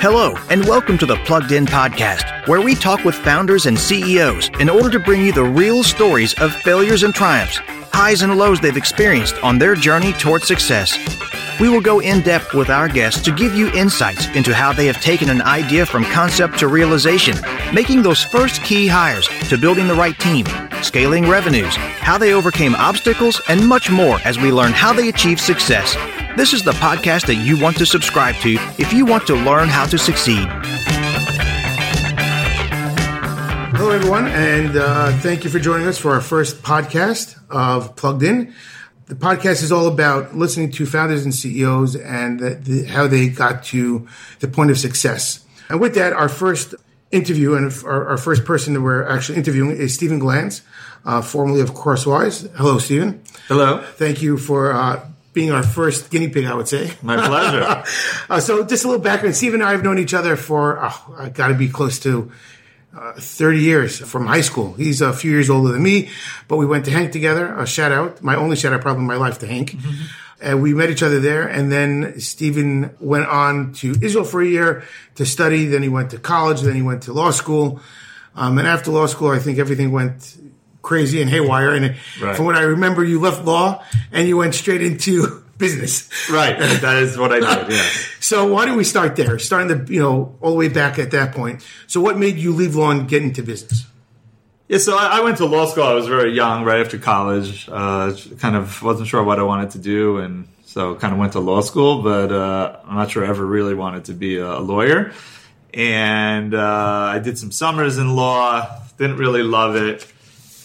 Hello, and welcome to the Plugged In Podcast, where we talk with founders and CEOs in order to bring you the real stories of failures and triumphs, highs and lows they've experienced on their journey toward success. We will go in depth with our guests to give you insights into how they have taken an idea from concept to realization, making those first key hires to building the right team, scaling revenues, how they overcame obstacles, and much more as we learn how they achieved success. This is the podcast that you want to subscribe to if you want to learn how to succeed. Hello, everyone, and uh, thank you for joining us for our first podcast of Plugged In. The podcast is all about listening to founders and CEOs and the, the, how they got to the point of success. And with that, our first interview and our, our first person that we're actually interviewing is Stephen Glantz, uh, formerly of Crosswise. Hello, Stephen. Hello. Thank you for uh, being our first guinea pig, I would say. My pleasure. uh, so, just a little background. Steve and I have known each other for, oh, I got to be close to uh, 30 years from high school. He's a few years older than me, but we went to Hank together. A shout out, my only shout out probably in my life to Hank. Mm-hmm. And we met each other there. And then Stephen went on to Israel for a year to study. Then he went to college. Then he went to law school. Um, and after law school, I think everything went crazy and haywire. And right. from what I remember, you left law and you went straight into business. Right. That is what I did. Yeah. so why don't we start there? Starting the, you know, all the way back at that point. So what made you leave law and get into business? Yeah, so I, went to law school. I was very young, right after college. Uh, kind of wasn't sure what I wanted to do, and so kind of went to law school. But uh, I'm not sure I ever really wanted to be a lawyer. And uh, I did some summers in law. Didn't really love it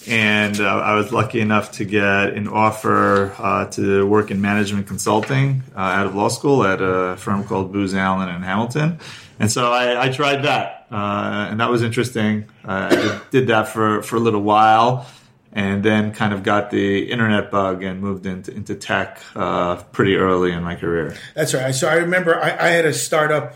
and uh, I was lucky enough to get an offer uh, to work in management consulting uh, out of law school at a firm called Booz Allen and Hamilton, and so I, I tried that, uh, and that was interesting. Uh, I did, that for for a little while, and then kind of got the internet bug and moved into into tech uh, pretty early in my career. That's right. So I remember I, I had a startup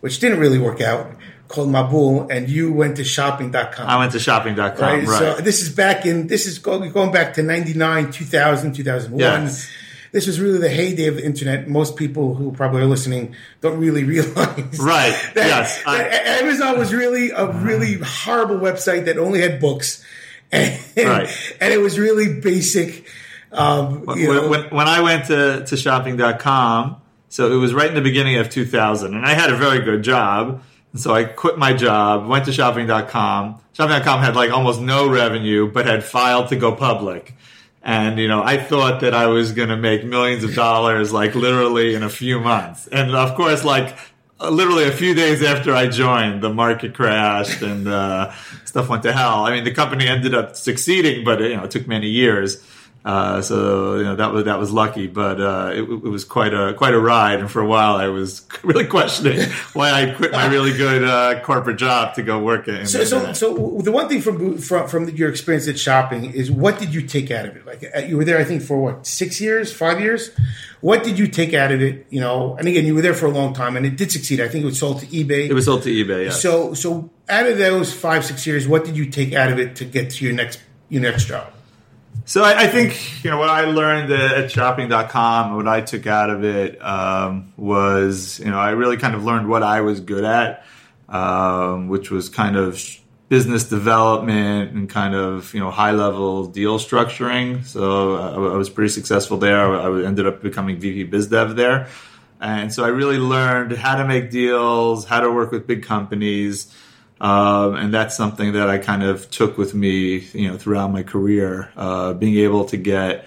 which didn't really work out called Mabul, and you went to shopping.com. I went to shopping.com, right? right. So this is back in, this is going back to 99, 2000, 2001. Yes. This was really the heyday of the internet. Most people who probably are listening don't really realize. Right. That, yes. That I, Amazon was really a really horrible website that only had books. And, right. and it was really basic. Um, when, when, when I went to, to shopping.com, so it was right in the beginning of 2000, and I had a very good job and so I quit my job, went to shopping.com. Shopping.com had like almost no revenue, but had filed to go public. And, you know, I thought that I was going to make millions of dollars, like literally in a few months. And of course, like literally a few days after I joined, the market crashed and uh, stuff went to hell. I mean, the company ended up succeeding, but, you know, it took many years. Uh, so you know that was that was lucky, but uh, it, it, was quite a quite a ride. And for a while, I was really questioning why I quit my really good uh, corporate job to go work in. So, so, so, the one thing from from from your experience at shopping is what did you take out of it? Like uh, you were there, I think, for what six years, five years. What did you take out of it? You know, and again, you were there for a long time, and it did succeed. I think it was sold to eBay. It was sold to eBay. Yeah. So, so out of those five six years, what did you take out of it to get to your next your next job? So I, I, think you know what I learned at shopping.com, what I took out of it um, was you know I really kind of learned what I was good at, um, which was kind of business development and kind of you know high level deal structuring. So I, I was pretty successful there. I ended up becoming VP Biz Dev there, and so I really learned how to make deals, how to work with big companies. Um, and that's something that I kind of took with me, you know, throughout my career, uh, being able to get,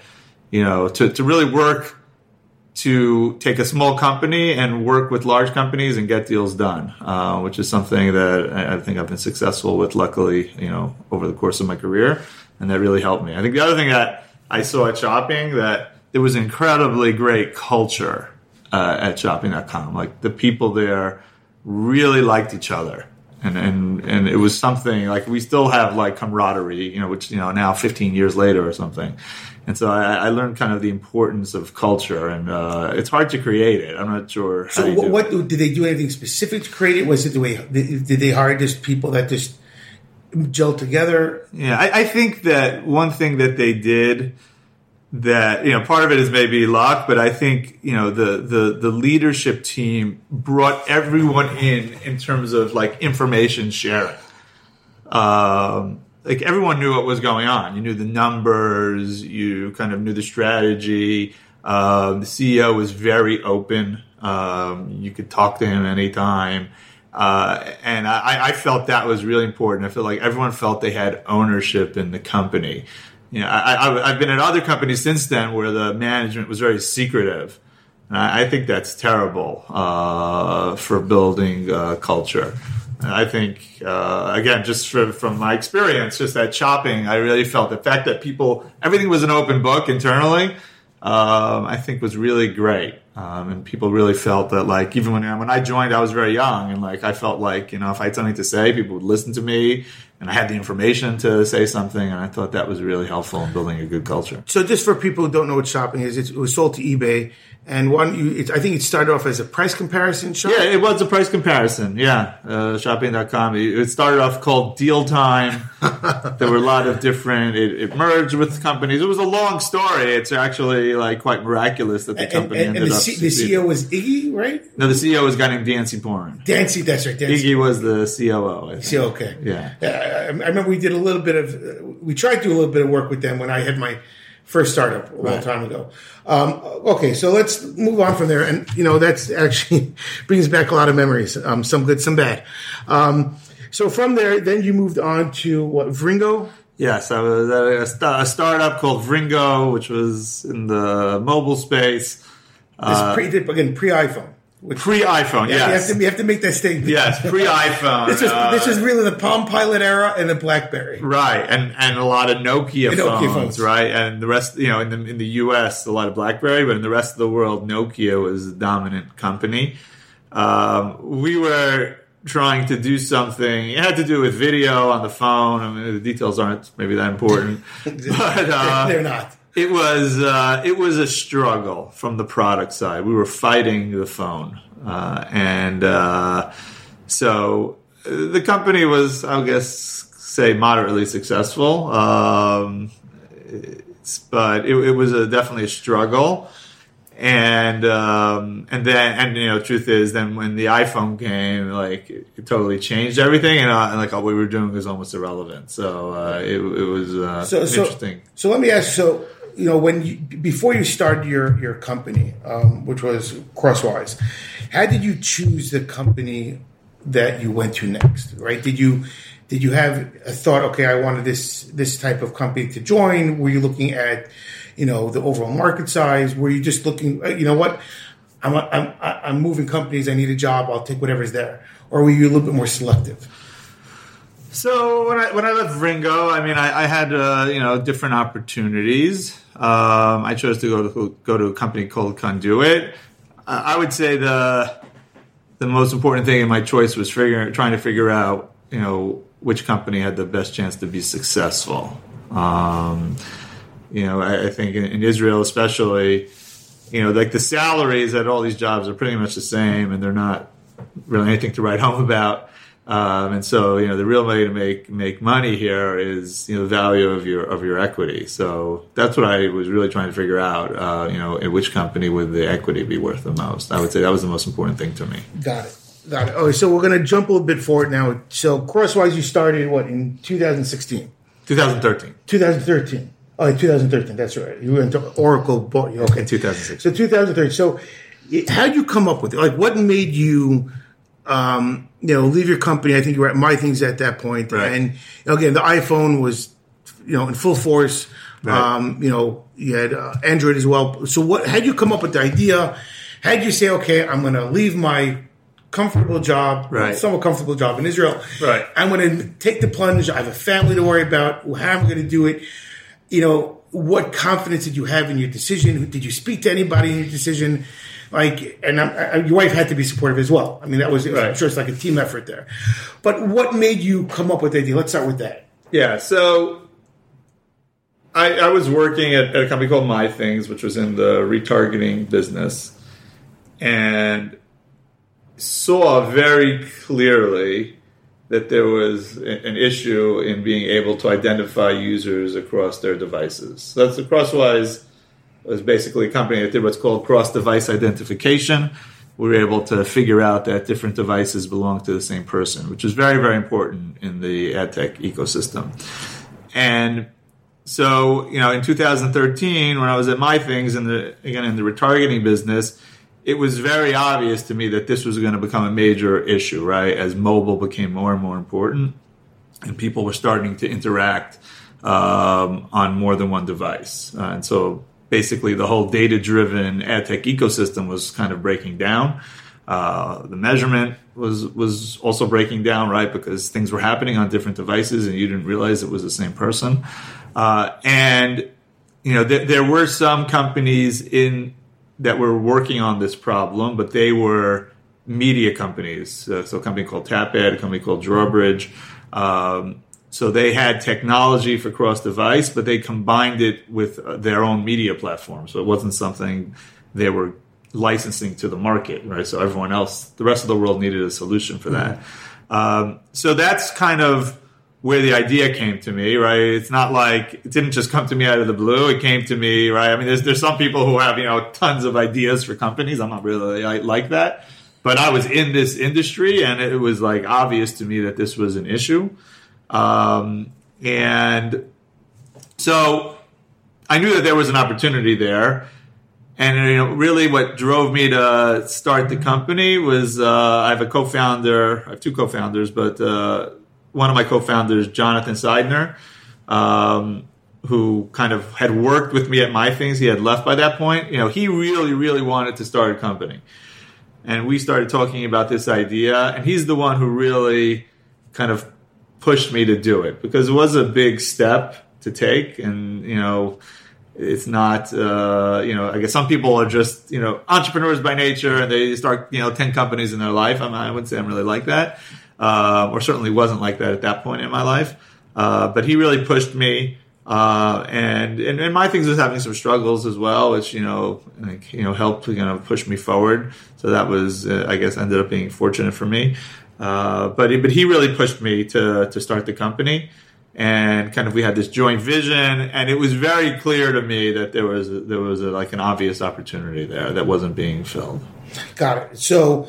you know, to, to really work to take a small company and work with large companies and get deals done, uh, which is something that I think I've been successful with, luckily, you know, over the course of my career. And that really helped me. I think the other thing that I saw at shopping that there was incredibly great culture uh, at shopping.com. Like the people there really liked each other and and and it was something like we still have like camaraderie, you know, which you know now 15 years later or something. And so I, I learned kind of the importance of culture, and uh, it's hard to create it. I'm not sure. so what, what, did they do? Anything specific to create it? Was it the way did they hire just people that just gel together? Yeah, I, I think that one thing that they did that you know part of it is maybe luck, but I think you know the the the leadership team brought everyone in in terms of like information sharing. Um, like everyone knew what was going on. You knew the numbers. You kind of knew the strategy. Um, the CEO was very open. Um, you could talk to him anytime. Uh, and I, I, felt that was really important. I feel like everyone felt they had ownership in the company. You know, I, have been at other companies since then where the management was very secretive. And I, I think that's terrible uh, for building uh, culture. And I think, uh, again, just for, from my experience, just that shopping, I really felt the fact that people, everything was an open book internally um, I think was really great. Um, and people really felt that like even when when I joined, I was very young, and like I felt like you know if I had something to say, people would listen to me, and I had the information to say something, and I thought that was really helpful in building a good culture. So, just for people who don't know what shopping is, it was sold to eBay, and one, you, it, I think it started off as a price comparison shop. Yeah, it was a price comparison. Yeah, uh, shopping.com. It started off called Deal Time. there were a lot of different. It, it, merged with companies. It was a long story. It's actually like quite miraculous that the company and, and, ended and the up. the CEO was Iggy, right? No, the CEO was a guy named Dan Ciporin. Dancy, that's right. Dancy. Iggy was the COO. COO, okay. Yeah. I, I remember we did a little bit of. Uh, we tried to do a little bit of work with them when I had my first startup a long right. time ago. Um, okay, so let's move on from there, and you know that's actually brings back a lot of memories, um, some good, some bad. Um, so from there, then you moved on to what Vringo. Yes, I was at a, st- a startup called Vringo, which was in the mobile space. This uh, pre, again pre iPhone. Pre iPhone, yeah, yes. You have, to, you have to make that statement. Yes, pre iPhone. this is uh, this is really the Palm Pilot era and the BlackBerry. Right, and and a lot of Nokia, Nokia phones, phones, right, and the rest, you know, in the in the U.S. a lot of BlackBerry, but in the rest of the world, Nokia was the dominant company. Um, we were trying to do something. It had to do with video on the phone. I mean, the details aren't maybe that important, but uh, they're not it was uh, it was a struggle from the product side. We were fighting the phone, uh, and uh, so uh, the company was, I guess, say moderately successful, um, but it, it, was a, definitely a struggle. And um, and then and you know, truth is, then when the iPhone came, like it, it totally changed everything, and, uh, and, like all we were doing was almost irrelevant. So uh, it, it, was so, so, interesting. So let me ask. So you know, when you, before you started your your company, um, which was Crosswise, how did you choose the company that you went to next? Right? Did you did you have a thought? Okay, I wanted this this type of company to join. Were you looking at you know the overall market size? Were you just looking? Uh, you know what? I'm I'm I'm moving companies. I need a job. I'll take whatever's there. Or were you a little bit more selective? So when I when I left Vringo, I mean, I, I had uh, you know different opportunities. Um, I chose to go to go to a company called Conduit. I would say the the most important thing in my choice was figuring trying to figure out you know which company had the best chance to be successful. Um, you know, I, I think in, in, Israel, especially, you know, like the salaries at all these jobs are pretty much the same, and they're not really anything to write home about. Um, and so, you know, the real way to make make money here is you know the value of your of your equity. So that's what I was really trying to figure out. Uh, you know, in which company would the equity be worth the most? I would say that was the most important thing to me. Got it. Got it. Okay, so we're going to jump a little bit forward now. So Crosswise, you started what in 2016? 2013. 2013. Oh, in 2013. That's right. You went to Oracle. Bought you. Okay, 2006. So 2013. So how did you come up with it? Like, what made you? um, you know, leave your company. I think you were at MyThings at that point. Right. And again, the iPhone was, you know, in full force. Right. Um, you know, you had uh, Android as well. So what, had you come up with the idea? Had you say, okay, I'm going to leave my comfortable job, right. somewhat comfortable job in Israel. Right. I'm going to take the plunge. I have a family to worry about. How am I going to do it? You know, what confidence did you have in your decision? Did you speak to anybody in your decision? Like, and I, your wife had to be supportive as well. I mean, that was, right. I'm sure it's like a team effort there. But what made you come up with the idea? Let's start with that. Yeah. So I, I was working at, at, a company called MyThings, which was in the retargeting business, and saw very clearly that there was an issue in being able to identify users across their devices. So that's the Crosswise was basically a company that did what's called cross device identification. We were able to figure out that different devices belong to the same person, which is very, very important in the ad tech ecosystem. And so, you know, in 2013, when I was at MyThings in the again in the retargeting business, it was very obvious to me that this was going to become a major issue, right? As mobile became more and more important, and people were starting to interact um, on more than one device, uh, and so basically the whole data-driven ad tech ecosystem was kind of breaking down. Uh, the measurement was was also breaking down, right? Because things were happening on different devices, and you didn't realize it was the same person. Uh, and you know, th- there were some companies in that were working on this problem, but they were media companies. Uh, so a company called TapAd, a company called Drawbridge. Um, so they had technology for cross device, but they combined it with uh, their own media platform. So it wasn't something they were licensing to the market, right? So everyone else, the rest of the world needed a solution for that. Mm-hmm. Um, so that's kind of where the idea came to me, right? It's not like it didn't just come to me out of the blue. It came to me, right? I mean, there's there's some people who have you know tons of ideas for companies. I'm not really like that, but I was in this industry, and it was like obvious to me that this was an issue, um, and so I knew that there was an opportunity there. And you know, really, what drove me to start the company was uh, I have a co-founder. I have two co-founders, but uh, one of my co-founders, Jonathan Seidner, um, who kind of had worked with me at MyThings. He had left by that point. You know, he really, really wanted to start a company, and we started talking about this idea. And he's the one who really kind of pushed me to do it because it was a big step to take, and you know it's not uh, you know i guess some people are just you know entrepreneurs by nature and they start you know 10 companies in their life i, mean, I wouldn't say i'm really like that uh, or certainly wasn't like that at that point in my life. Uh, but he really pushed me. Uh, and, and, and MyThings was having some struggles as well, which, you know, like, you know, helped, you know, push me forward. So that was, uh, I guess, ended up being fortunate for me. Uh, but, he, but he really pushed me to, to start the company and kind of we had this joint vision and it was very clear to me that there was, a, there was a, like an obvious opportunity there that wasn't being filled. Got it. So,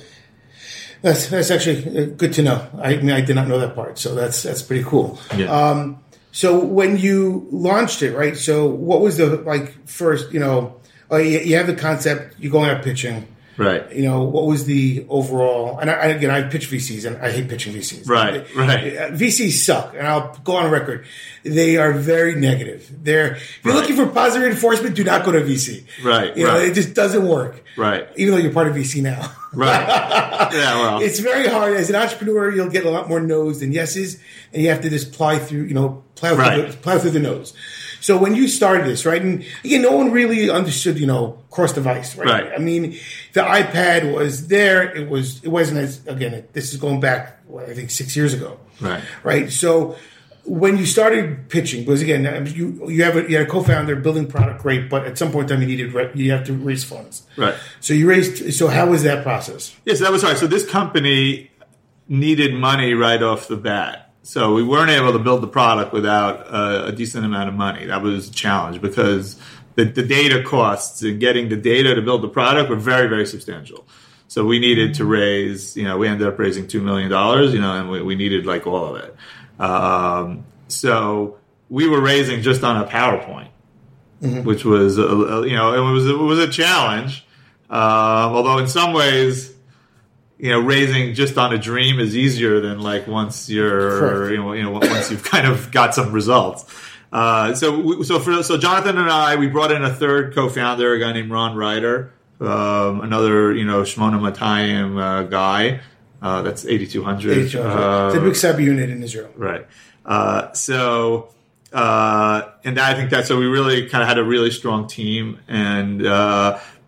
that's that's actually uh, good to know. I mean, I did not know that part, so that's that's pretty cool. Yeah. Um, so when you launched it, right? So what was the like first? You know, oh, you, you have the concept. You go out pitching. Right. You know, what was the overall? And I, again, I pitch VCs, and I hate pitching VCs. Right. Right. Uh, VCs suck, and I'll go on record. They are very negative. They're if you're right. looking for positive reinforcement, do not go to VC. Right. You know, right. it just doesn't work. Right. Even though you're part of VC now. Right. yeah. Well, it's very hard as an entrepreneur. You'll get a lot more no's than yeses, and you have to just ply through. You know, plow right. through the, plow through the nose. So when you started this, right, and again, no one really understood, you know, cross device, right? right? I mean, the iPad was there. It was. It wasn't as again. This is going back, I think, six years ago. Right. Right. So when you started pitching, because again, you you have a, you had a co-founder building product, great, but at some point in time you needed you have to raise funds, right? So you raised. So how was that process? Yes, that was hard. So this company needed money right off the bat. So we weren't able to build the product without a, a decent amount of money. That was a challenge because the, the data costs and getting the data to build the product were very, very substantial. So we needed to raise, you know, we ended up raising $2 million, you know, and we, we needed like all of it. Um, so we were raising just on a PowerPoint, mm-hmm. which was, a, a, you know, it was, it was a challenge. Uh, although in some ways, you know, raising just on a dream is easier than like once you're, you know, you know, once you've kind of got some results. Uh, so, so for so Jonathan and I, we brought in a third co-founder, a guy named Ron Reiter, um, another you know Shmona Matayim uh, guy. Uh, that's 8200. 8200. Uh, it's a big sub unit in Israel. Right. Uh, so, uh, and I think that so we really kind of had a really strong team and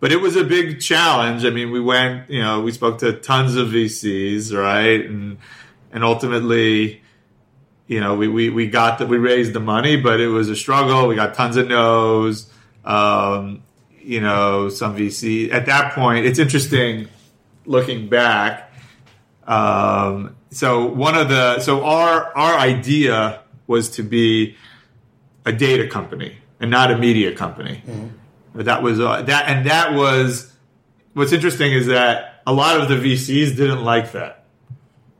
but it was a big challenge. I mean, we went, you know, we spoke to tons of VCs, right? And and ultimately, you know, we we, we got that we raised the money, but it was a struggle. We got tons of no's. Um, you know, some VC at that point. It's interesting looking back. Um, so one of the so our our idea was to be a data company and not a media company. Mm-hmm But that was uh, that, and that was what's interesting is that a lot of the VCs didn't like that.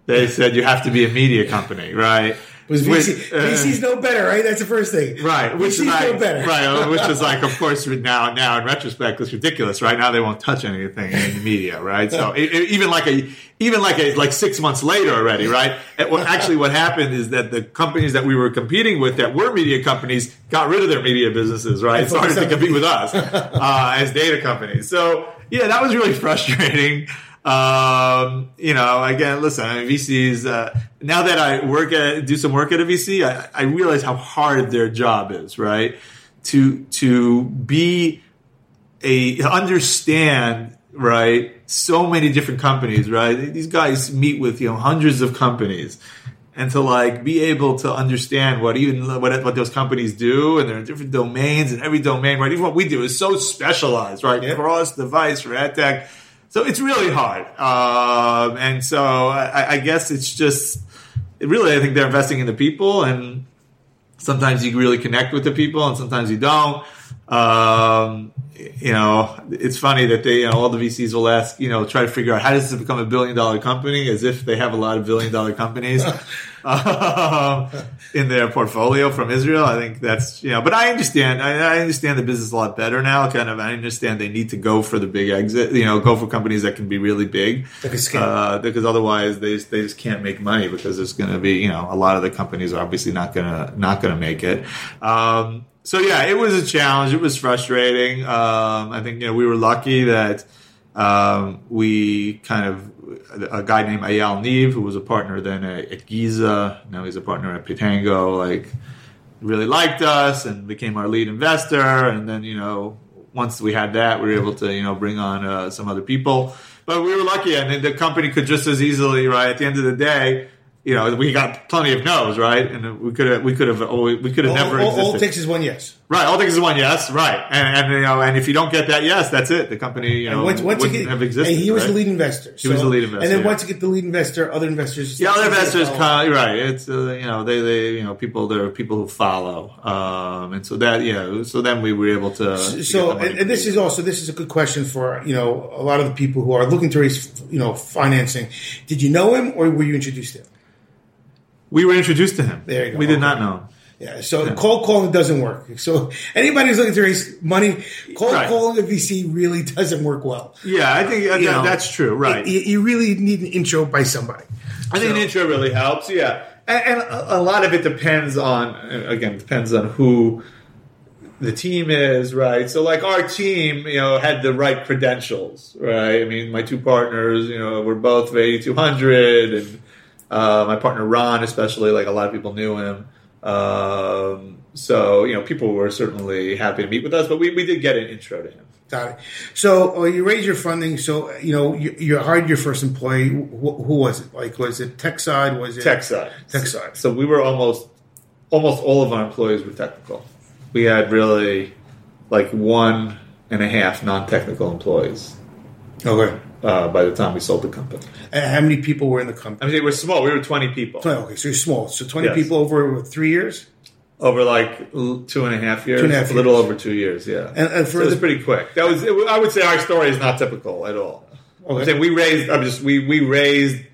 They said you have to be a media company, right? Was VC, Which, uh, VCs know better, right? That's the first thing. Right, which VCs is like, know better. right, uh, which is like, of course, now, now in retrospect, it's ridiculous. Right now, they won't touch anything in the media. Right, so it, it- even like a, even like a, like six months later already. Right, what, actually, what happened is that the companies that we were competing with, that were media companies, got rid of their media businesses. Right, and started to compete with us uh, as data companies. So yeah, that was really frustrating. Um, you know, again, listen, I mean, VCs, uh, now that I work at, do some work at a VC, I, I realize how hard their job is, right? To, to be a, to understand, right? So many different companies, right? These guys meet with, you know, hundreds of companies and to like be able to understand what even what, what those companies do and they're in different domains and every domain, right? Even what we do is so specialized, right? Yeah. Cross device for ad tech. So it's really hard. Um, and so I, I guess it's just, really, I think they're investing in the people and sometimes you really connect with the people and sometimes you don't. Um, you know, it's funny that they, you know, all the VCs will ask, you know, try to figure out how does this become a billion dollar company as if they have a lot of billion dollar companies um, in their portfolio from Israel. I think that's, you know, but I understand, I, I understand the business a lot better now. Kind of, I understand they need to go for the big exit, you know, go for companies that can be really big. That can scale. Uh, because otherwise they just, they just can't make money because there's going to be you know a lot of the companies are obviously not gonna not gonna make it. Um, so yeah, it was a challenge. It was frustrating. Um, I think you know we were lucky that um, we kind of a guy named Eyal Niv who was a partner then at, at Giza. Now he's a partner at Pitango. Like really liked us and became our lead investor. And then, you know, once we had that, we were able to, you know, bring on uh, some other people. But we were lucky, and the company could just as easily, right? At the end of the day, you know, we got plenty of no's, right? And we could have, we could have, always, we could have All, never all, existed. all takes is one yes. Right, all things is one yes, right, and, and you know, and if you don't get that yes, that's it. The company, you know, once, once wouldn't get, have existed. and he was right? the lead investor. He was the lead investor, And then yeah. once you get the lead investor, other investors. Yeah, other investors, kind right? It's uh, you know they they you know people there are people who follow, um, and so that yeah, so then we were able to. to So, money and, and this is also this is a good question for you know a lot of the people who are looking to raise you know financing. Did you know him or were you introduced to him? We were introduced to him. There you go. We did Okay. not know. Yeah. So cold calling doesn't work. So anybody who's looking to raise money, cold Right. calling a VC really doesn't work well. Yeah, I think that- know, that's true. Right. You, you really need an intro by somebody. I think an intro really helps. Yeah, and, and a, a lot of it depends on again depends on who the team is, right? So like our team, you know, had the right credentials, right? I mean, my two partners, you know, were both eighty two hundred, and uh, my partner Ron, especially, like a lot of people knew him. Um, so you know, people were certainly happy to meet with us, but we, we did get an intro to him. Got it. So uh, you raise your funding. So you know you, you hired your first employee. Who, who was it? Like was it tech side? Was it tech side. Tech side. So we were almost almost all of our employees were technical. We had really like one and a half non-technical employees Okay. Uh, by the time we sold the company. And how many people were in the company? I mean, we were small. We were twenty people Oh, okay, so you're small. So twenty Yes. people over what, three years. over like two and a half years, Two and a half a little years. over two years. Yeah, And- and for so it was pretty quick. That was. It, I would say our story is not typical at all. Okay. I'm saying we raised. I'm just we we raised.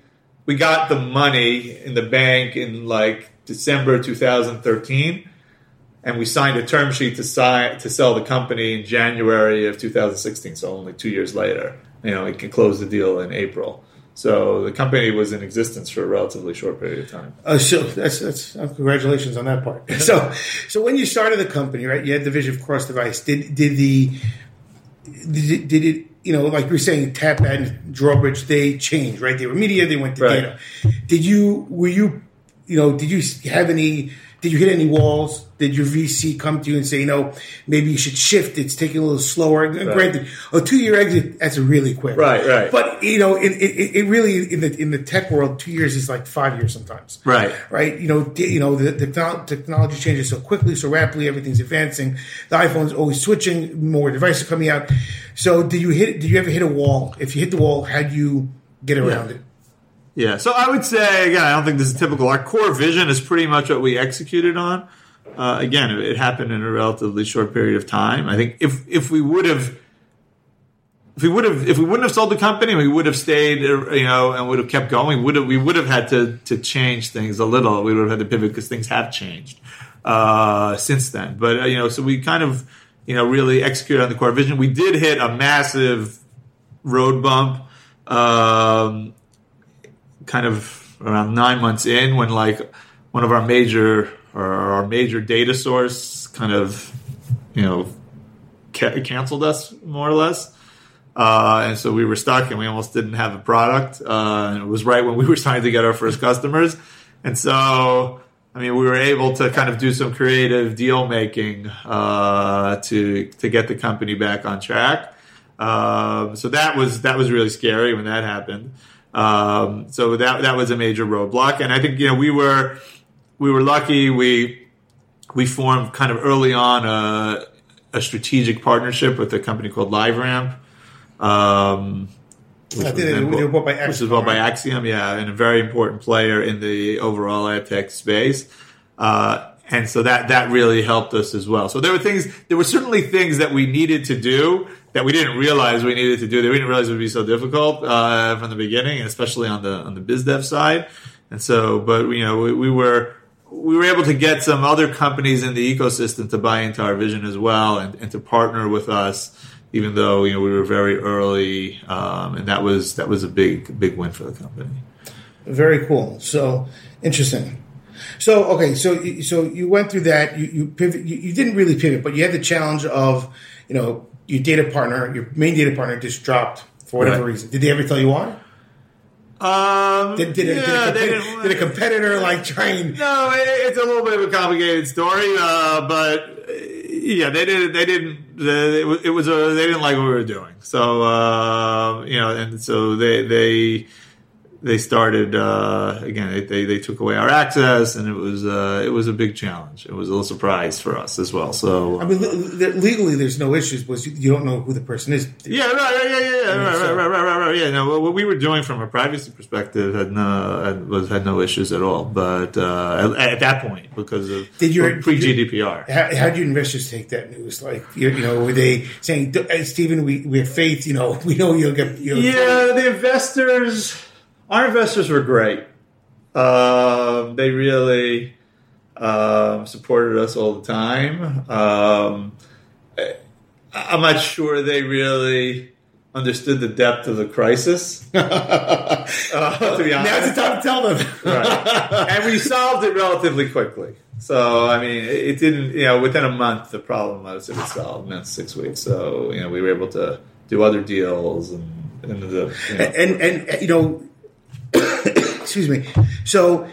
We got the money in the bank in like December 2013, and we signed a term sheet to sign to sell the company in January of 2016. So only two years later, you know, it can close the deal in April. So the company was in existence for a relatively short period of time. Uh, so that's that's uh, congratulations on that part. So so when you started the company, right? You had the vision of cross device. Did did the did it, did it you know like you were saying tap and drawbridge they changed right? They were media. They went to Right. data. Did you were you you know did you have any? Did you hit any walls? Did your VC come to you and say, you know, maybe you should shift? It's taking a little slower. And Granted, a two-year exit that's really quick, Right, right. But you know, it, it, it really in the in the tech world, two years is like five years sometimes Right. right? You know, you know, the, the technology changes so quickly, so rapidly. Everything's advancing. The iPhone's always switching. More devices coming out. So, did you hit? Did you ever hit a wall? If you hit the wall, how do you get around it? Yeah, so I would say again, I don't think this is typical. Our core vision is pretty much what we executed on. Uh, again, it happened in a relatively short period of time. I think if if we would have if we would have if we wouldn't have sold the company, we would have stayed, you know, and would have kept going. Would have we would have had to to change things a little. We would have had to pivot because things have changed uh, since then. But uh, you know, so we kind of you know really executed on the core vision. We did hit a massive road bump, um, kind of around nine months in when like one of our major or our major data source kind of you know ca- canceled us more or less. Uh, and so we were stuck and we almost didn't have a product. Uh, and it was right when we were starting to get our first customers. And so, I mean, we were able to kind of do some creative deal making uh, to to get the company back on track. Um, so that was that was really scary when that happened. Um, so that that was a major roadblock, and I think you know we were we were lucky. We we formed kind of early on a, a strategic partnership with a company called LiveRamp. Um, which I was think they, then bought by which was bought by? Acxiom, yeah, and a very important player in the overall ad tech space. Uh, and so that that really helped us as well. So there were things, there were certainly things that we needed to do that we didn't realize we needed to do. That we didn't realize it would be so difficult uh, from the beginning, especially on the on the biz dev side. And so, but you know, we, we were we were able to get some other companies in the ecosystem to buy into our vision as well and, and to partner with us even though you know we were very early um, and that was that was a big big win for the company Very cool. So interesting. So okay, so so you went through that. You you, pivot, you you didn't really pivot, but you had the challenge of you know your data partner, your main data partner, just dropped for whatever Right. reason. Did they ever tell you why? um, Did, did, a, yeah, a, didn't- competitor, did a competitor like try and No, it, it's a little bit of a complicated story, uh, but yeah, they didn't. They didn't. They, it was. It was a, they didn't like what we were doing. So uh, you know, and so they they they started uh, again. They, they they took away our access, and it was uh, it was a big challenge. It was a little surprise for us as well. So I mean, le- le- legally, there's no issues, but you, you don't know who the person is. Yeah, right, right, yeah, yeah, yeah, right, right, right, right, right, right. Yeah, no, what we were doing from a privacy perspective had no had, was had no issues at all. But uh, at, at that point, because of Did your- pre GDPR, How, how did your investors take that news? Like, you, you know, were they saying, hey, Stephen, we, we have faith, you know, we know you'll get, you'll Yeah, the investors, our investors were great. Um, they really um, supported us all the time. Um, I- I'm not sure they really understood the depth of the crisis. uh, to be honest, Now's the time to tell them. right. and we solved it relatively quickly. So I mean, it didn't. You know, within a month, the problem was it was solved. In six weeks, so you know, we were able to do other deals and and the you know, and and you know, excuse me. So,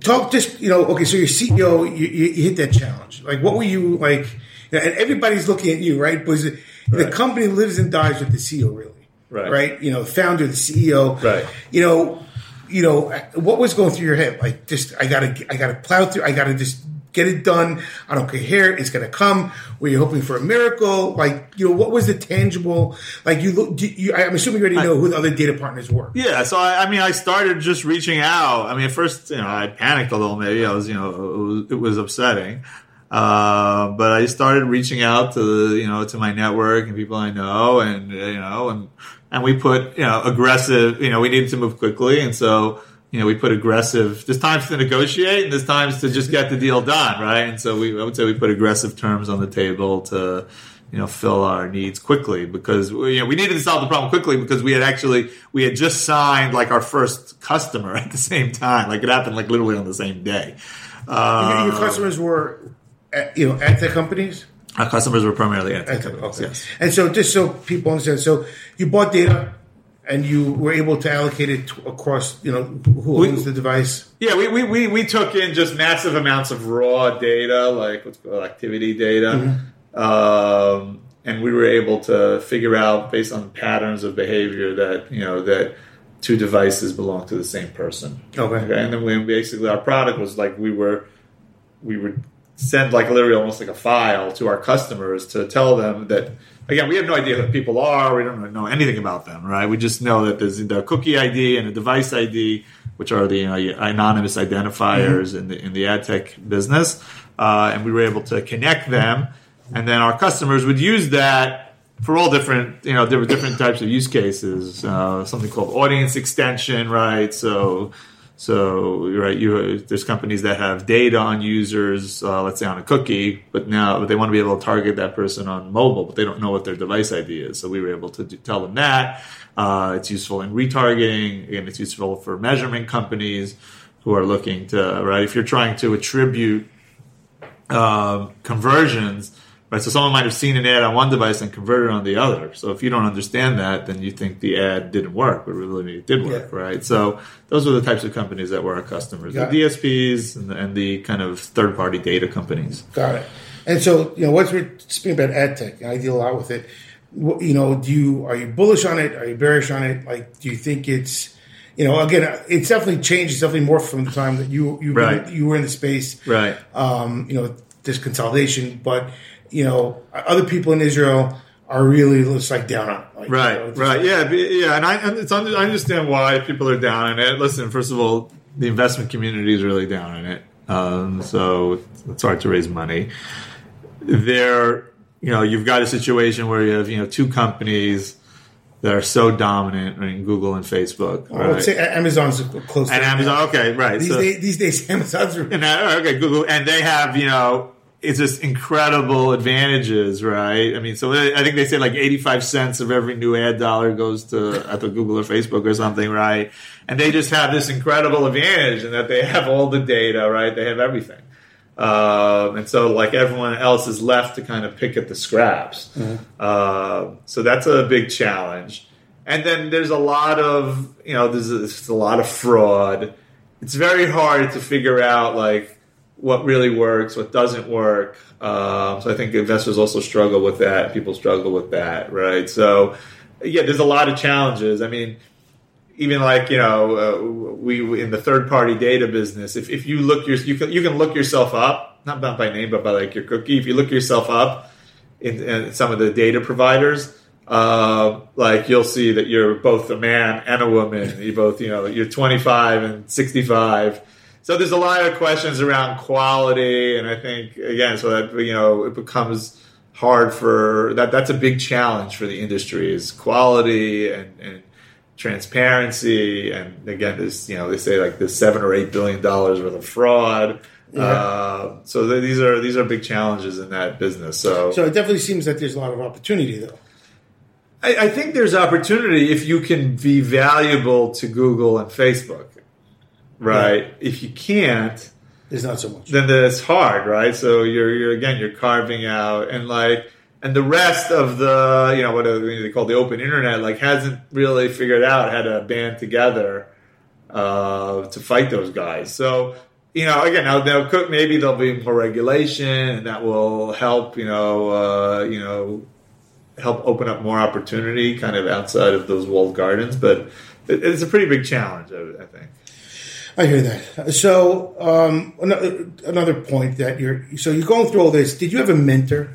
talk just you know. Okay, so you're CEO. You, you, hit that challenge. Like, what were you like? And everybody's looking at you, right? Because the Right. company lives and dies with the CEO, really. Right. Right. You know, the founder, the CEO. Right. You know, you know, what was going through your head? Like, just I gotta, I gotta plow through. I gotta just get it done. I don't care. here. It's gonna come. Were you hoping for a miracle? Like, you know, what was the tangible? Like, you look. do You, I'm assuming you already know who the other data partners were. Yeah, so I, I mean, I started just reaching out. I mean, at first, you know, I panicked a little. Maybe I was, you know, it was, it was upsetting. Uh, but I started reaching out to the, you know, to my network and people I know, and you know, and and we put, you know, aggressive. You know, we needed to move quickly, and so. You know, we put aggressive. There's times to negotiate, and there's times to just get the deal done, right? And so we, I would say, we put aggressive terms on the table to, you know, fill our needs quickly because you know we needed to solve the problem quickly because we had actually we had just signed like our first customer at the same time. Like it happened like literally on the same day. Your, Uh, your customers were, at, you know, at the companies. our customers were primarily at the- companies, okay. yes. And so, just so people understand, so you bought data, and you were able to allocate it to, across, you know, who We- owns the device. Yeah, we, we, we, we took in just massive amounts of raw data, like what's called activity data. Um, and we were able to figure out based on patterns of behavior that, you know, that two devices belong to the same person. Okay. And then we basically our product was like we were we would send like literally almost like a file to our customers to tell them that again we have no idea who people are we don't know anything about them right we just know that there's the cookie id and a device id which are the you know, anonymous identifiers mm-hmm. in the in the ad tech business, uh, and we were able to connect them, and then our customers would use that for all different you know there were different types of use cases. Uh, something called audience extension, right? So so right, you there's companies that have data on users, uh, let's say on a cookie, but now they want to be able to target that person on mobile, but they don't know what their device ID is. So we were able to do, tell them that. Uh, it's useful in retargeting. Again, it's useful for measurement companies who are looking to right. If you're trying to attribute um, conversions Right, so someone might have seen an ad on one device and converted on the other. So if you don't understand that, then you think the ad didn't work, but really it did work, yeah. right? So those are the types of companies that were our customers: Got the DSPs and the, and the, kind of third-party data companies. Got it. And so you know, once we're speaking about ad tech, I deal a lot with it. You know, do you are you bullish on it? Are you bearish on it? Like, do you think it's you know, again, it's definitely changed. It's definitely more from the time that you you right. you were in the space, right? Um, you know, this consolidation, but you know, other people in Israel are really just like down on. Like, right, you know, right, yeah, yeah, and I and it's under, I understand why people are down on it. Listen, first of all, the investment community is really down on it, um, so it's hard to raise money. There, you know, you've got a situation where you have you know two companies that are so dominant in Google and Facebook. Right? I would say Amazon's close. And Amazon, okay, right. These, so, days, these days, Amazon's and, uh, okay, Google, and they have you know it's just incredible advantages, right? I mean, so I think they say like 85 cents of every new ad dollar goes to either Google or Facebook or something, right? And they just have this incredible advantage in that they have all the data, right? They have everything. Um, and so, like everyone else is left to kind of pick at the scraps. Mm-hmm. Uh, so that's a big challenge. And then there's a lot of, you know, there's a, there's a lot of fraud. It's very hard to figure out, like, what really works, what doesn't work. Um, so I think investors also struggle with that. People struggle with that, right? So yeah, there's a lot of challenges. I mean, even like you know, uh, we in the third party data business. If, if you look your you can you can look yourself up, not not by name, but by like your cookie. If you look yourself up in, in some of the data providers. Uh, like you'll see that you're both a man and a woman. You both, you know, you're 25 and 65 so there's a lot of questions around quality, and I think again, so that you know, it becomes hard for that. That's a big challenge for the industry is quality and, and transparency, and again, this you know they say like the seven or eight billion dollars worth of fraud. Yeah. Uh, so th- these are these are big challenges in that business. So so it definitely seems that there's a lot of opportunity though. I, I think there's opportunity if you can be valuable to Google and Facebook right? Yeah. If you can't, there's not so much. Then it's hard, right? So you're you're again you're carving out and like and the rest of the you know what they call the open internet like hasn't really figured out how to band together uh, to fight those guys. So you know again now they'll cook maybe there'll be more regulation and that will help you know uh, you know help open up more opportunity kind of outside of those walled gardens, but it's a pretty big challenge I think. I hear that. So um, another point that you're so you're going through all this. Did you have a mentor?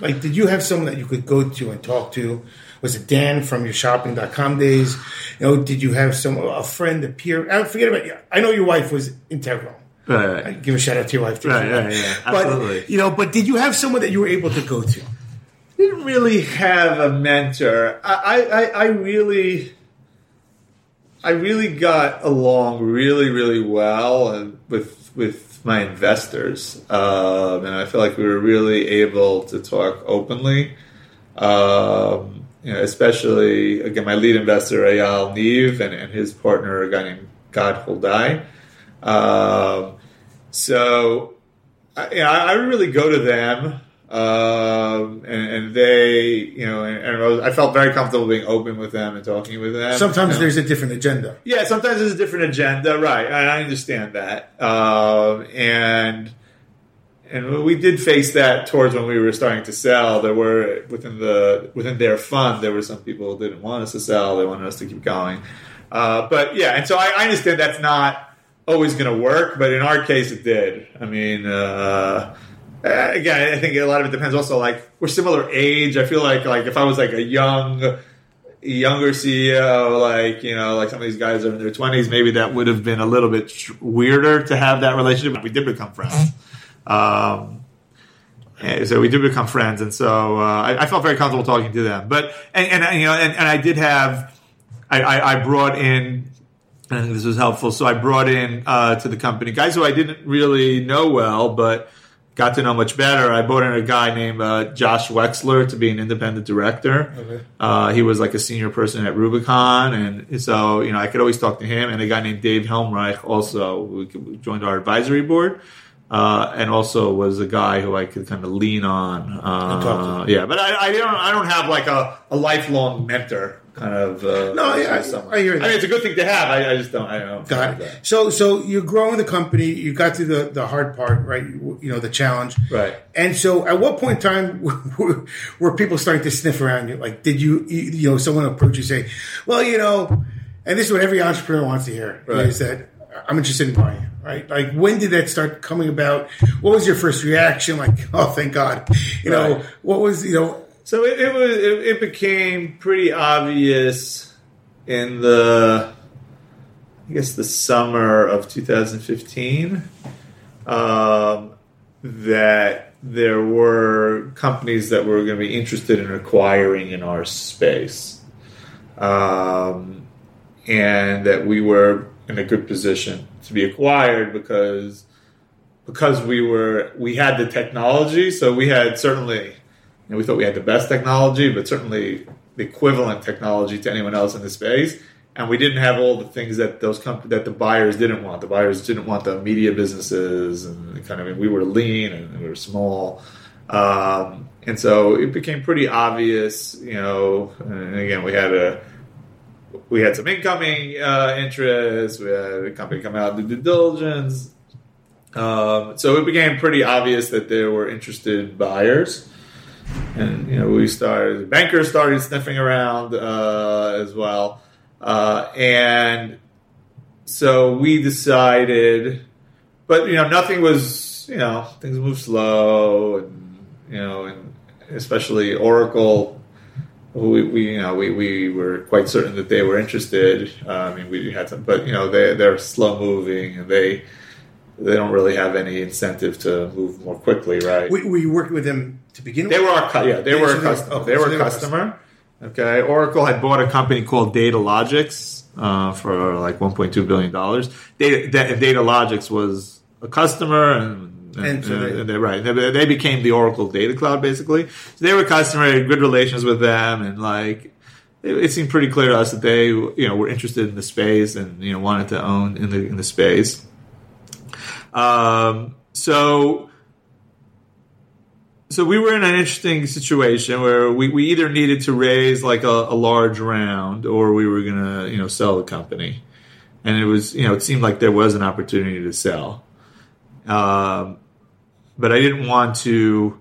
Like, did you have someone that you could go to and talk to? Was it Dan from your shopping.com days? You know, did you have some a friend, a peer? I forget about you. I know your wife was integral. Right, right. Give a shout out to your wife too. Right, right, yeah, absolutely. You know, but did you have someone that you were able to go to? Didn't really have a mentor. I, I, I really I really got along really, really well with with my investors, um, and I feel like we were really able to talk openly. Um, you know, especially again, my lead investor Eyal Niv and, and his partner, a guy named Gad Huldai. Um, so, I, you know, I really go to them um, and, and, they, you know, and, and, I felt very comfortable being open with them and talking with them. Sometimes you know. there's a different agenda. Yeah, sometimes there's a different agenda, right? I, I understand that, um, and and we did face that towards when we were starting to sell. There were within the within their fund, there were some people who didn't want us to sell; they wanted us to keep going. Uh, but yeah, and so I, I understand that's not always going to work, but in our case, it did. I mean. Uh, uh, again, I think a lot of it depends also like we're similar age. I feel like like if I was like a young younger CEO, like you know, like some of these guys are in their twenties, maybe that would have been a little bit weirder to have that relationship. But we did become friends. Um, and so we did become friends, and so uh, I, I felt very comfortable talking to them. But and, and you know, and, and I did have, I, I, I brought in. I think this was helpful. So I brought in uh, to the company guys who I didn't really know well, but got to know much better. I brought in a guy named uh, Josh Wexler to be an independent director. Okay. Uh, he was like a senior person at Rubicon, and so you know I could always talk to him. And a guy named Dave Helmreich also joined our advisory board, uh, and also was a guy who I could kind of lean on. Uh, yeah, but I, I don't I don't have like a, a lifelong mentor kind of. Uh, No, yeah, I- I hear that. I mean, it's a good thing to have. I, I just don't. I don't. Got it. that. So, so you're growing the company. You got through the, the hard part, right? You, you know, the challenge. Right. And so, at what point in time were, were people starting to sniff around you? Like, did you, you you know, someone approach you and say, well, you know, and this is what every entrepreneur wants to hear Right. is that I'm interested in buying, right? Like, when did that start coming about? What was your first reaction? Like, oh, thank God. You know, what was, you know, So it, it was. It, it became pretty obvious in the, I guess, the summer of 2015, um, that there were companies that were going to be interested in acquiring in our space, um, and that we were in a good position to be acquired because because we were we had the technology so we had certainly know, we thought we had the best technology but certainly the equivalent technology to anyone else in the space and we didn't have all the things that those comp- that the buyers didn't want the buyers didn't want the media businesses and kind of we were lean and we were small um, and so it became pretty obvious you know and again we had a we had some incoming uh, interest. We had a company come out and do due diligence. Um, so it became pretty obvious that there were interested buyers, and you know we started. Bankers started sniffing around uh, as well, uh, and so we decided. But you know, nothing was. You know, things moved slow, and you know, and especially Oracle we, we you know we, we were quite certain that they were interested. Uh, I mean, we had some, but you know they they're slow moving and they they don't really have any incentive to move more quickly, right? were, were you working with them to begin they with? were our cu- yeah they were a customer. okay, they were they a customer. Okay, Oracle had bought a company called Datalogix uh, for like 1.2 billion dollars. Data, Datalogix was a customer and. And, And so they- and they, right, they, they became the Oracle Data Cloud basically. So they were a customer, good relations with them, and like it, it seemed pretty clear to us that they, you know, were interested in the space and you know wanted to own in the in the space. Um, so so we were in an interesting situation where we, we either needed to raise like a, a large round or we were gonna you know sell the company and it was you know it seemed like there was an opportunity to sell um, but i didn't want to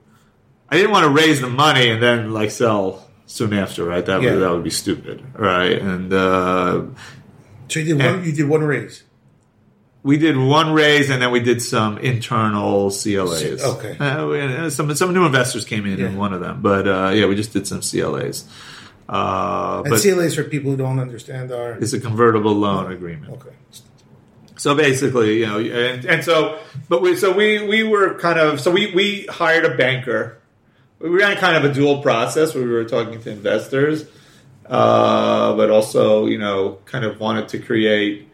i didn't want to raise the money and then like sell soon after right that Yeah. would that would be stupid right and uh, So you did one, you did one raise. We did one raise and then we did some internal CLAs. Okay. Uh, uh, some some new investors came in Yeah. in one of them, but uh, yeah, we just did some CLAs. Uh, And CLAs for people who don't understand are it's a convertible loan agreement. okay. So basically, you know, and, and so, but we, so we, we were kind of, so we, we hired a banker. We ran kind of a dual process where we were talking to investors, uh, but also, you know, kind of wanted to create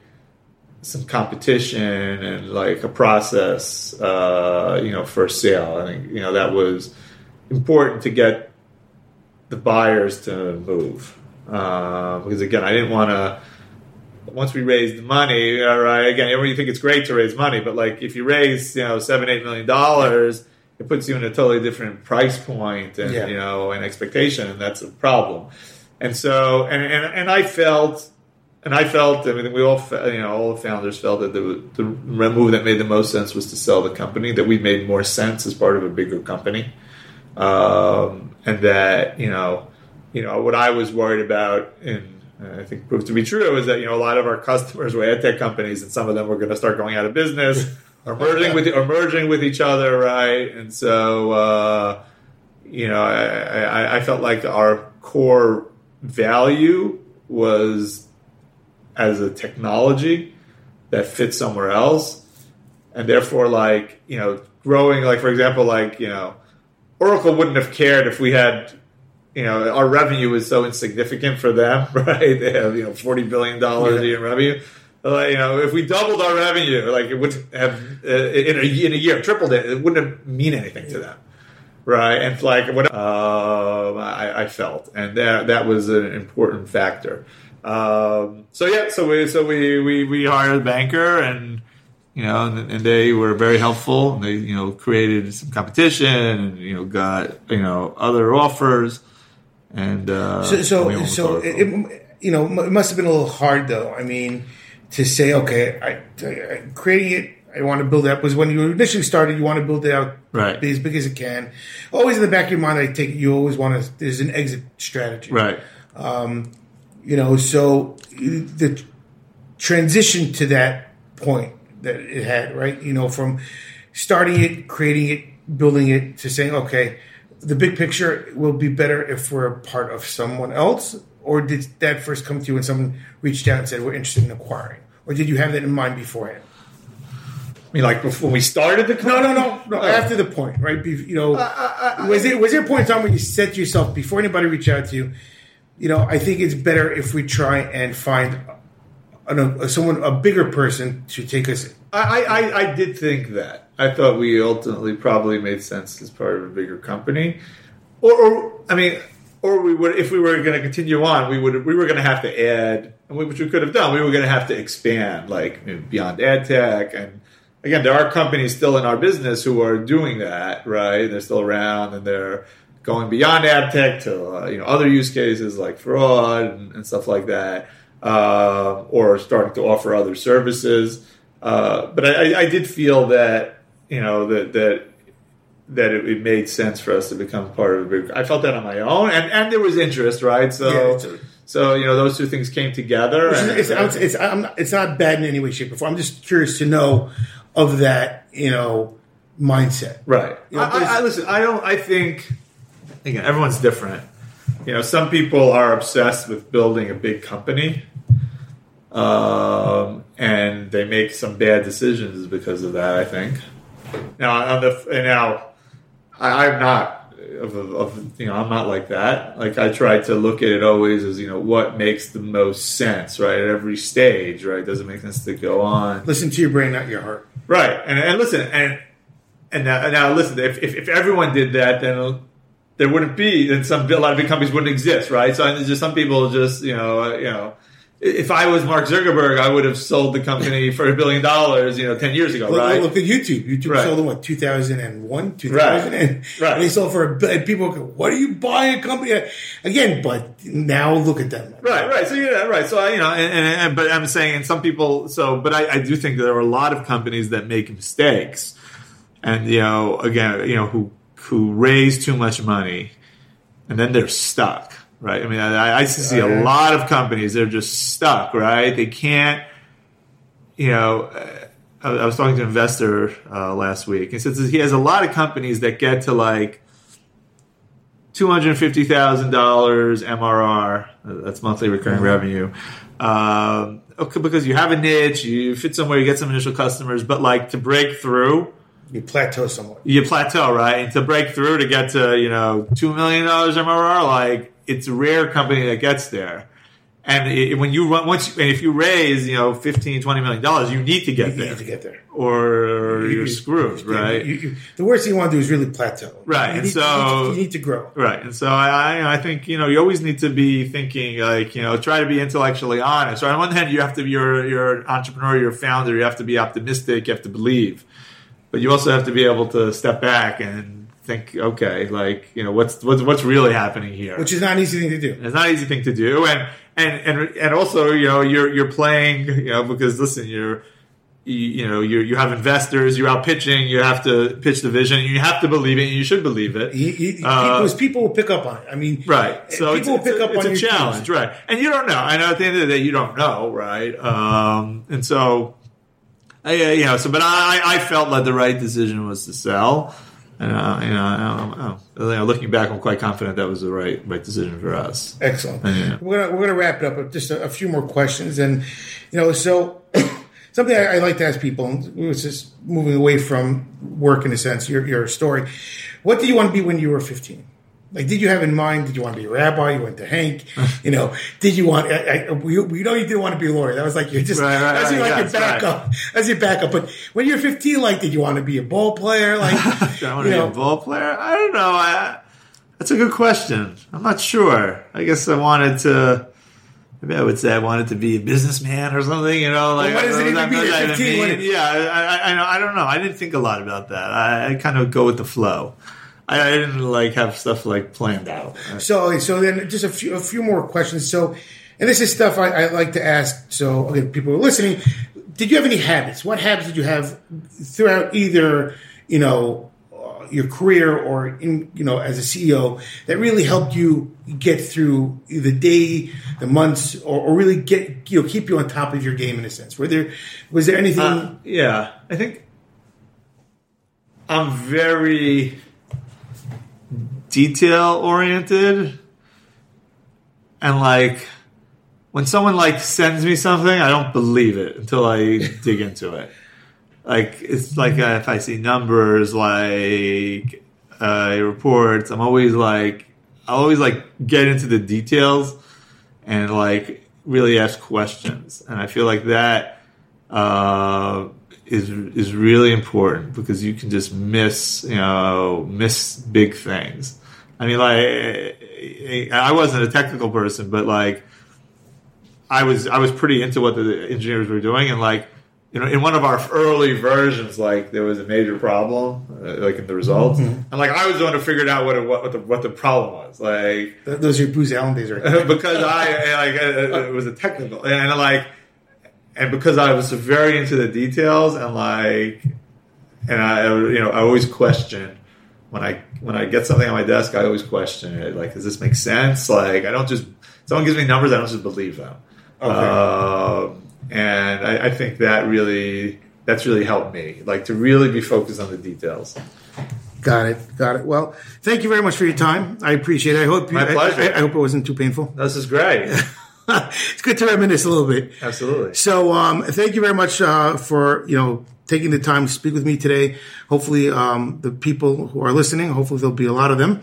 some competition and like a process, uh, you know, for sale. I think, you know, that was important to get the buyers to move. Uh, because again, I didn't want to, once we raised the money, all right, again, everybody think it's great to raise money, but like if you raise, you know, seven, eight million dollars, it puts you in a totally different price point and, Yeah. you know, and expectation, and that's a problem. And so, and, and, and I felt, and I felt, I mean, we all, you know, all the founders felt that the, the move that made the most sense was to sell the company, that we made more sense as part of a bigger company. Um, and that, you know, you know, what I was worried about and I think proved to be true is that, you know, a lot of our customers were ad tech companies and some of them were going to start going out of business or merging with, or merging with each other. Right. And so, uh, you know, I, I, I felt like our core value was as a technology that fits somewhere else, and therefore, like you know, growing like for example, like you know, Oracle wouldn't have cared if we had. You know, our revenue was so insignificant for them, right? They have you know forty billion dollars Yeah. in revenue. Uh, you know, if we doubled our revenue, like it would have uh, in, a, in a year tripled it, it wouldn't have mean anything to them right? And like what um I, I felt, and that that was an important factor. Um, so yeah, so we so we we we hired a banker, and you know, and, and they were very helpful. And they you know created some competition, and you know got you know other offers, and uh, So, so, so it, it- you know, it must have been a little hard, though. I mean, to say, okay, I, I creating it, I want to build it up. Was when you initially started, you want to build it out Right. be as big as it can. Always in the back of your mind, I take you always want to. There's an exit strategy, right. You know, so the transition to that point that it had, right? You know, from starting it, creating it, building it, to saying, okay, the big picture will be better if we're a part of someone else. Or did that first come to you when someone reached out and said, we're interested in acquiring? Or did you have that in mind beforehand? I mean, like before we started the No, company? no, no, no. Oh. After the point, right? Be, you know, uh, uh, uh, was it was there a point in time where you said to yourself before anybody reached out to you, you know, I think it's better if we try and find a, someone a bigger person to take us. I, I, I did think that. I thought we ultimately probably made sense as part of a bigger company, or, or I mean, or we would if we were going to continue on, we would we were going to have to add, which we could have done. We were going to have to expand, like beyond ad tech, and again, there are companies still in our business who are doing that, right? They're still around and they're going beyond ad tech to uh, you know other use cases like fraud and, and stuff like that, uh, or starting to offer other services. Uh, but I, I- did feel that you know that that that it, it made sense for us to become part of a big. I felt that on my own, and and there was interest, right? So. Yeah, so you know those two things came together. It's, and- it's, it's, it's, I'm not, it's not bad in any way, shape, or form. I'm just curious to know of that, you know, mindset. Right. You know, I, I, I listen. I don't. I think again, everyone's different. You know, some people are obsessed with building a big company, um, and they make some bad decisions because of that. I think. Now, on the now, I, I'm not. Of, of you know, I'm not like that. Like I try to look at it always as you know what makes the most sense, right? At every stage, right? Does it make sense to go on? Listen to your brain, not your heart. Right, and, and listen, and and now, now listen. If, if if everyone did that, then there wouldn't be, and some a lot of big companies wouldn't exist, right? So just some people just you know uh, you know. If I was Mark Zuckerberg, I would have sold the company for a billion dollars, you know, ten years ago, Look, right? look at YouTube. YouTube Right. sold in what 2001, 2000, and, Right. and they sold for a bi- and people go, "What are you buying a company?" at?" Again, but now look at them. Right, right. So yeah, right. So I, you know, and, and, and but I'm saying, and some people. So, but I, I do think there are a lot of companies that make mistakes, and you know, again, you know, who who raise too much money, and then they're stuck. Right. I mean, I, I see a lot of companies they're just stuck. Right. They can't. You know. uh, I I was talking to an investor uh, last week. He says he has a lot of companies that get to like two hundred fifty thousand dollars MRR. That's monthly recurring revenue. Um, okay, because you have a niche, you fit somewhere, you get some initial customers, but like to break through, You plateau somewhat. you plateau, right? And to break through to get to you know two million dollars MRR, like it's a rare company that gets there. And it, when you run once, and if you raise you know 15, 20 million dollars, you need to get You there, need to get there. or You- you're you- screwed, you- right? you- you- the worst thing you want to do is really plateau. Right, You and need, so- you need, to, you need to grow. Right, and so I, I, I think you know you always need to be thinking like you know try to be intellectually honest. So on one hand, you have to you're you're an entrepreneur, you're a founder, you have to be optimistic, you have to believe, but you also have to be able to step back and think, okay, like you know what's what's what's really happening here. Which is not an easy thing to do. It's not an easy thing to do, and and and and also you know you're you're playing you know because listen you're you, you know you you have investors you're out pitching you have to pitch the vision you have to believe it and you should believe it You- you- Uh, people, will pick up on it. I mean, Right. So people it's, will pick a, up it's on a your challenge, right? And you don't know. I know at the end of the day, you don't know, right? Um, and so, I, uh, you know, so but I, I felt that the right decision was to sell. And uh, you know, I don't, I looking back, I'm quite confident that was the right right decision for us. Excellent. Yeah. We're gonna we're gonna wrap it up with just a, a few more questions, and you know, so something I, I, like to ask people, which just moving away from work in a sense, your your story. What did you want to be when you were 15? Like, did you have in mind? Did you want to be a rabbi? You went to Hank. You know, did you want? I, I, we, we know you didn't want to be a lawyer. That was like you're just right, right, that's right, like your backup. Right. That's your backup. But when you're 15, like, did you want to be a ball player? Like, did I want to be know? a ball player? I don't know. I, that's a good question. I'm not sure. I guess I wanted to. Maybe I would say I wanted to be a businessman or something. You know, like well, what does it even mean? At 15, yeah, I, I, I, don't know. I didn't think a lot about that. I, I kind of go with the flow. I, didn't like have stuff like planned out. So, so then just a few, a few more questions. So, and this is stuff I, I like to ask. So, okay, people are listening. Did you have any habits? What habits did you have throughout either, you know, uh, your career or in, you know, as a CEO that really helped you get through the day, the months, or, or really get, you know, keep you on top of your game in a sense? Were there, was there anything? Uh, yeah, I think I'm very, detail oriented and like when someone like sends me something i don't believe it until i dig into it. Like it's like uh, if i see numbers like uh, reports i'm always like i always like get into the details and like really ask questions. And i feel like that uh, is is really important because you can just miss you know miss big things I mean, like, I wasn't a technical person, but like, I was I was pretty into what the engineers were doing, and like, you know, in one of our early versions, like there was a major problem, uh, like in the results, mm-hmm. and like I was the one who figured out what it, what, what the what the problem was. Like those are your Booz Allen days, right? because I like it was a technical, and like, and because I was very into the details, and like, and I you know I always question when I when I get something on my desk, I always question it. Like, does this make sense? Like, I don't just someone gives me numbers, I don't just believe them. Okay. Uh, and I, I, think that really that's really helped me, like to really be focused on the details. Got it, got it. Well, thank you very much for your time. I appreciate it. I hope you, my pleasure. I, I, hope it wasn't too painful. This is great. it's good to reminisce a little bit. Absolutely. So, um, thank you very much uh, for you know taking the time to speak with me today. Hopefully, um, the people who are listening, hopefully there'll be a lot of them,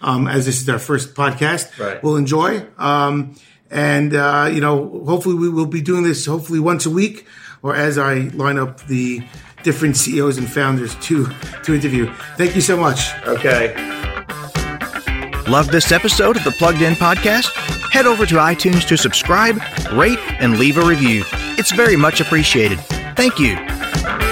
um, as this is our first podcast, right. will enjoy. Um, and, uh, you know, hopefully we will be doing this hopefully once a week or as I line up the different CEOs and founders to, to interview. Thank you so much. Okay. Love this episode of the Plugged In Podcast? Head over to iTunes to subscribe, rate, and leave a review. It's very much appreciated. Thank you.